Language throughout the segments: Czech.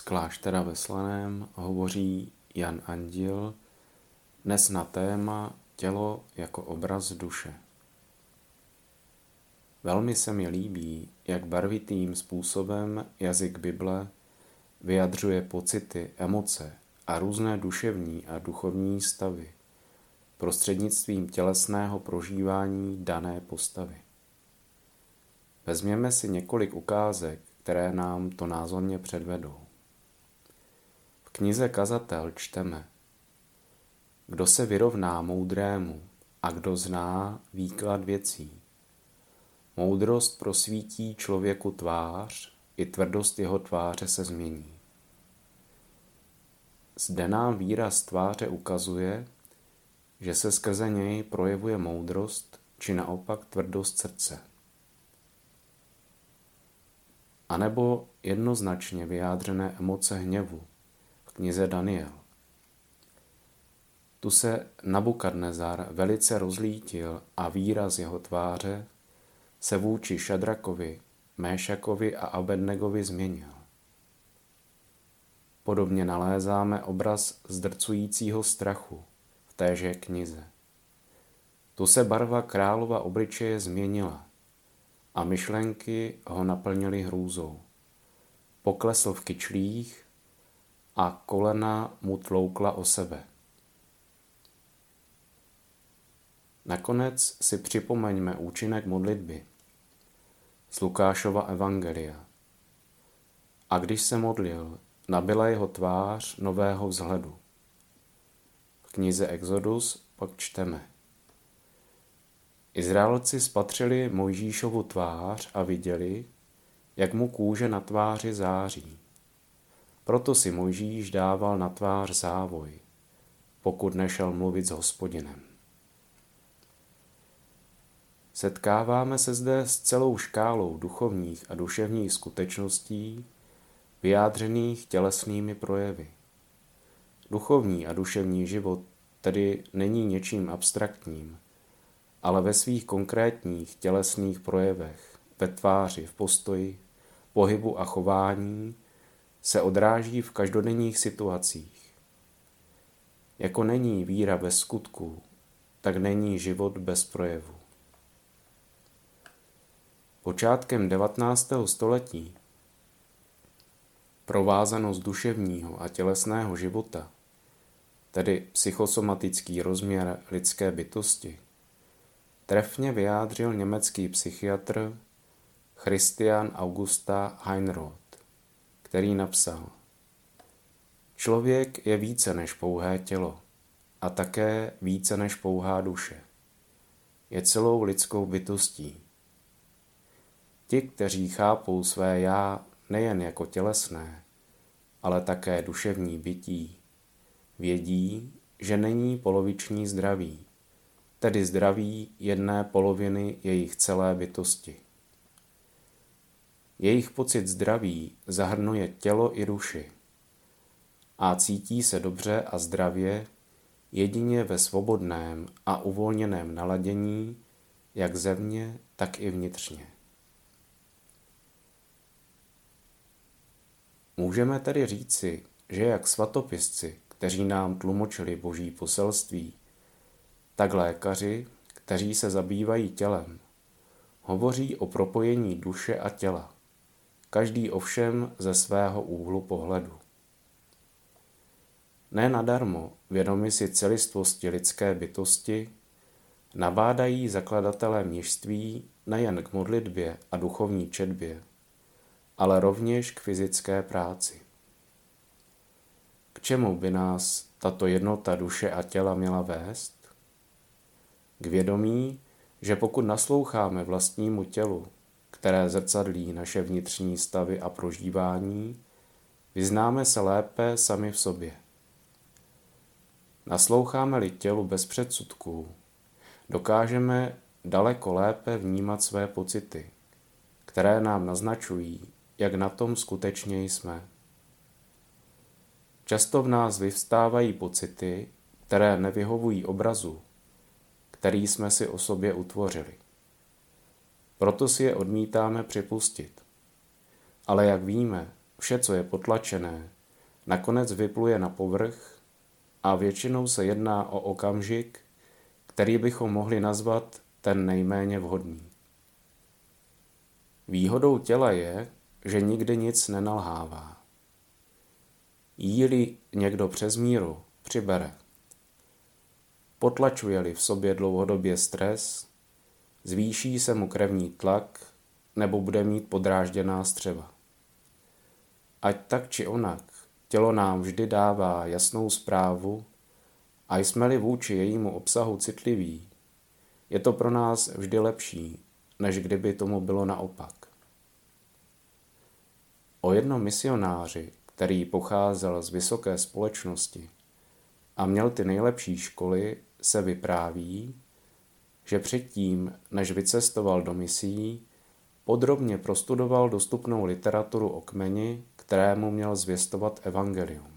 kláštera ve Slaném hovoří Jan Andil dnes na téma tělo jako obraz duše. Velmi se mi líbí, jak barvitým způsobem jazyk Bible vyjadřuje pocity, emoce a různé duševní a duchovní stavy prostřednictvím tělesného prožívání dané postavy. Vezměme si několik ukázek, které nám to názorně předvedou. V knize Kazatel čteme Kdo se vyrovná moudrému a kdo zná výklad věcí. Moudrost prosvítí člověku tvář, i tvrdost jeho tváře se změní. Zde nám výraz tváře ukazuje, že se skrze něj projevuje moudrost, či naopak tvrdost srdce. A nebo jednoznačně vyjádřené emoce hněvu v knize Daniel. Tu se Nabukadnezar velice rozlítil a výraz jeho tváře se vůči Šadrakovi, Méšakovi a Abednegovi změnil. Podobně nalézáme obraz zdrcujícího strachu v téže knize. Tu se barva králova obličeje změnila a myšlenky ho naplnily hrůzou. Poklesl v kyčlích a kolena mu tloukla o sebe. Nakonec si připomeňme účinek modlitby z Lukášova Evangelia. A když se modlil, nabila jeho tvář nového vzhledu. V knize Exodus pak čteme. Izraelci spatřili Mojžíšovu tvář a viděli, jak mu kůže na tváři září. Proto si Mojžíš dával na tvář závoj, pokud nešel mluvit s hospodinem. Setkáváme se zde s celou škálou duchovních a duševních skutečností, vyjádřených tělesnými projevy. Duchovní a duševní život tedy není něčím abstraktním, ale ve svých konkrétních tělesných projevech, ve tváři, v postoji, pohybu a chování se odráží v každodenních situacích. Jako není víra bez skutků, tak není život bez projevu. Počátkem 19. století provázanost duševního a tělesného života, tedy psychosomatický rozměr lidské bytosti, trefně vyjádřil německý psychiatr Christian Augusta Heinroth, který napsal Člověk je více než pouhé tělo a také více než pouhá duše. Je celou lidskou bytostí. Ti, kteří chápou své já nejen jako tělesné, ale také duševní bytí, vědí, že není poloviční zdraví, tedy zdraví jedné poloviny jejich celé bytosti. Jejich pocit zdraví zahrnuje tělo i duši a cítí se dobře a zdravě jedině ve svobodném a uvolněném naladění, jak zevně, tak i vnitřně. Můžeme tedy říci, že jak svatopisci, kteří nám tlumočili boží poselství, tak lékaři, kteří se zabývají tělem, hovoří o propojení duše a těla, každý ovšem ze svého úhlu pohledu. Ne nadarmo, vědomi si celistvosti lidské bytosti, nabádají zakladatelé měžství nejen k modlitbě a duchovní četbě, ale rovněž k fyzické práci. K čemu by nás tato jednota duše a těla měla vést? K vědomí, že pokud nasloucháme vlastnímu tělu, které zrcadlí naše vnitřní stavy a prožívání, vyznáme se lépe sami v sobě. Nasloucháme-li tělu bez předsudků, dokážeme daleko lépe vnímat své pocity, které nám naznačují, jak na tom skutečně jsme. Často v nás vyvstávají pocity, které nevyhovují obrazu, který jsme si o sobě utvořili. Proto si je odmítáme připustit. Ale jak víme, vše, co je potlačené, nakonec vypluje na povrch a většinou se jedná o okamžik, který bychom mohli nazvat ten nejméně vhodný. Výhodou těla je, že nikdy nic nenalhává. Jí-li někdo přes míru, přibere. Potlačuje-li v sobě dlouhodobě stres, zvýší se mu krevní tlak nebo bude mít podrážděná střeva. Ať tak či onak, tělo nám vždy dává jasnou zprávu a jsme-li vůči jejímu obsahu citliví, je to pro nás vždy lepší, než kdyby tomu bylo naopak. O jednom misionáři, který pocházel z vysoké společnosti a měl ty nejlepší školy, se vypráví, že předtím, než vycestoval do misí, podrobně prostudoval dostupnou literaturu o kmeni, kterému měl zvěstovat evangelium.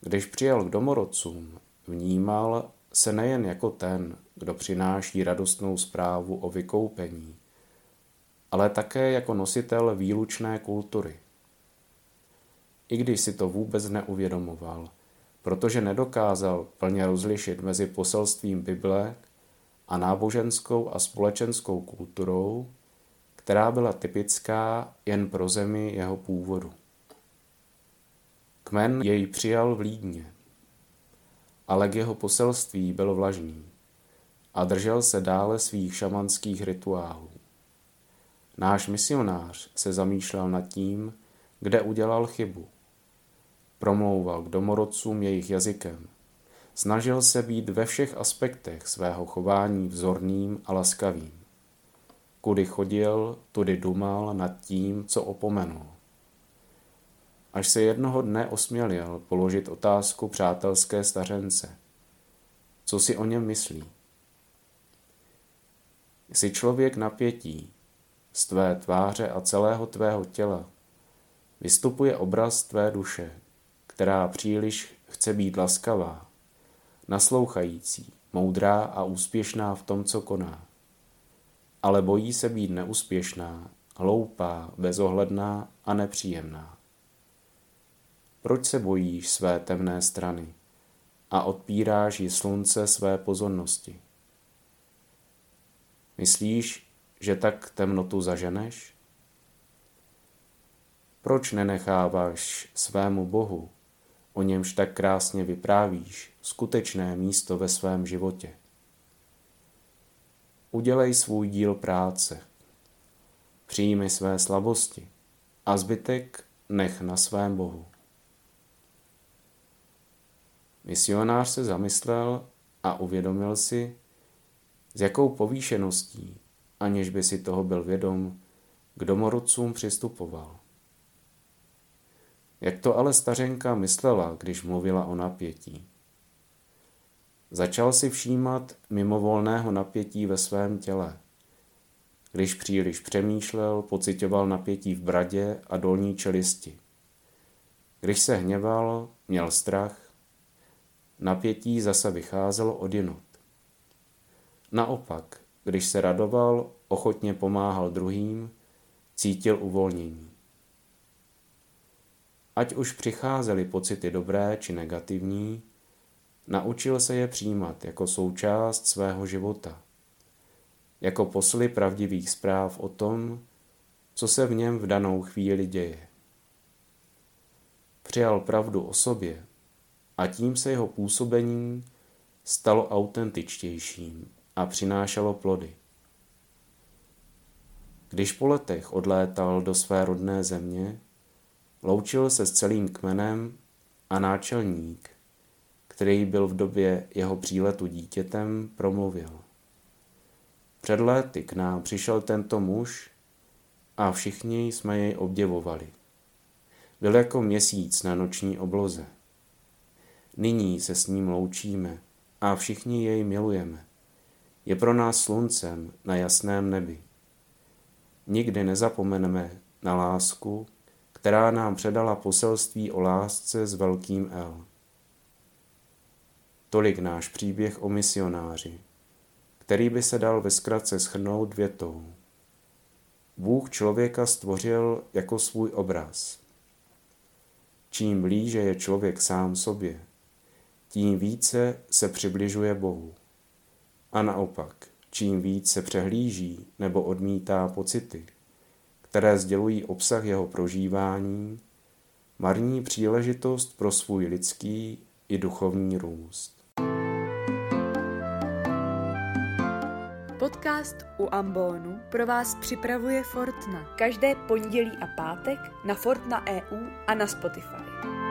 Když přijel k domorodcům, vnímal se nejen jako ten, kdo přináší radostnou zprávu o vykoupení, ale také jako nositel výlučné kultury. I když si to vůbec neuvědomoval, protože nedokázal plně rozlišit mezi poselstvím Bible a náboženskou a společenskou kulturou, která byla typická jen pro zemi jeho původu. Kmen jej přijal v Lídně, ale k jeho poselství byl vlažný a držel se dále svých šamanských rituálů. Náš misionář se zamýšlel nad tím, kde udělal chybu. Promlouval k domorodcům jejich jazykem. Snažil se být ve všech aspektech svého chování vzorným a laskavým. Kudy chodil, tudy dumal nad tím, co opomenul. Až se jednoho dne osmělil položit otázku přátelské stařence. Co si o něm myslí? Jsi člověk napětí, z tvé tváře a celého tvého těla vystupuje obraz tvé duše, která příliš chce být laskavá, naslouchající, moudrá a úspěšná v tom, co koná. Ale bojí se být neúspěšná, hloupá, bezohledná a nepříjemná. Proč se bojíš své temné strany a odpíráš ji slunce své pozornosti? Myslíš, že tak temnotu zaženeš? Proč nenecháváš svému Bohu, o němž tak krásně vyprávíš, skutečné místo ve svém životě? Udělej svůj díl práce, přijmi své slabosti a zbytek nech na svém Bohu. Misionář se zamyslel a uvědomil si, s jakou povýšeností aniž by si toho byl vědom, k domorodcům přistupoval. Jak to ale stařenka myslela, když mluvila o napětí? Začal si všímat mimovolného napětí ve svém těle. Když příliš přemýšlel, pocitoval napětí v bradě a dolní čelisti. Když se hněval, měl strach, napětí zase vycházelo odinut. Naopak, když se radoval, ochotně pomáhal druhým, cítil uvolnění. Ať už přicházely pocity dobré či negativní, naučil se je přijímat jako součást svého života, jako posly pravdivých zpráv o tom, co se v něm v danou chvíli děje. Přijal pravdu o sobě a tím se jeho působení stalo autentičtějším a přinášelo plody. Když po letech odlétal do své rodné země, loučil se s celým kmenem a náčelník, který byl v době jeho příletu dítětem, promluvil. Před léty k nám přišel tento muž a všichni jsme jej obdivovali. Byl jako měsíc na noční obloze. Nyní se s ním loučíme a všichni jej milujeme. Je pro nás sluncem na jasném nebi. Nikdy nezapomeneme na lásku, která nám předala poselství o lásce s velkým L. Tolik náš příběh o misionáři, který by se dal ve zkratce schrnout větou. Bůh člověka stvořil jako svůj obraz. čím blíže je člověk sám sobě, tím více se přibližuje Bohu. A naopak, čím víc se přehlíží nebo odmítá pocity, které sdělují obsah jeho prožívání, marní příležitost pro svůj lidský i duchovní růst. Podcast u Ambonu pro vás připravuje Fortna. Každé pondělí a pátek na Fortna EU a na Spotify.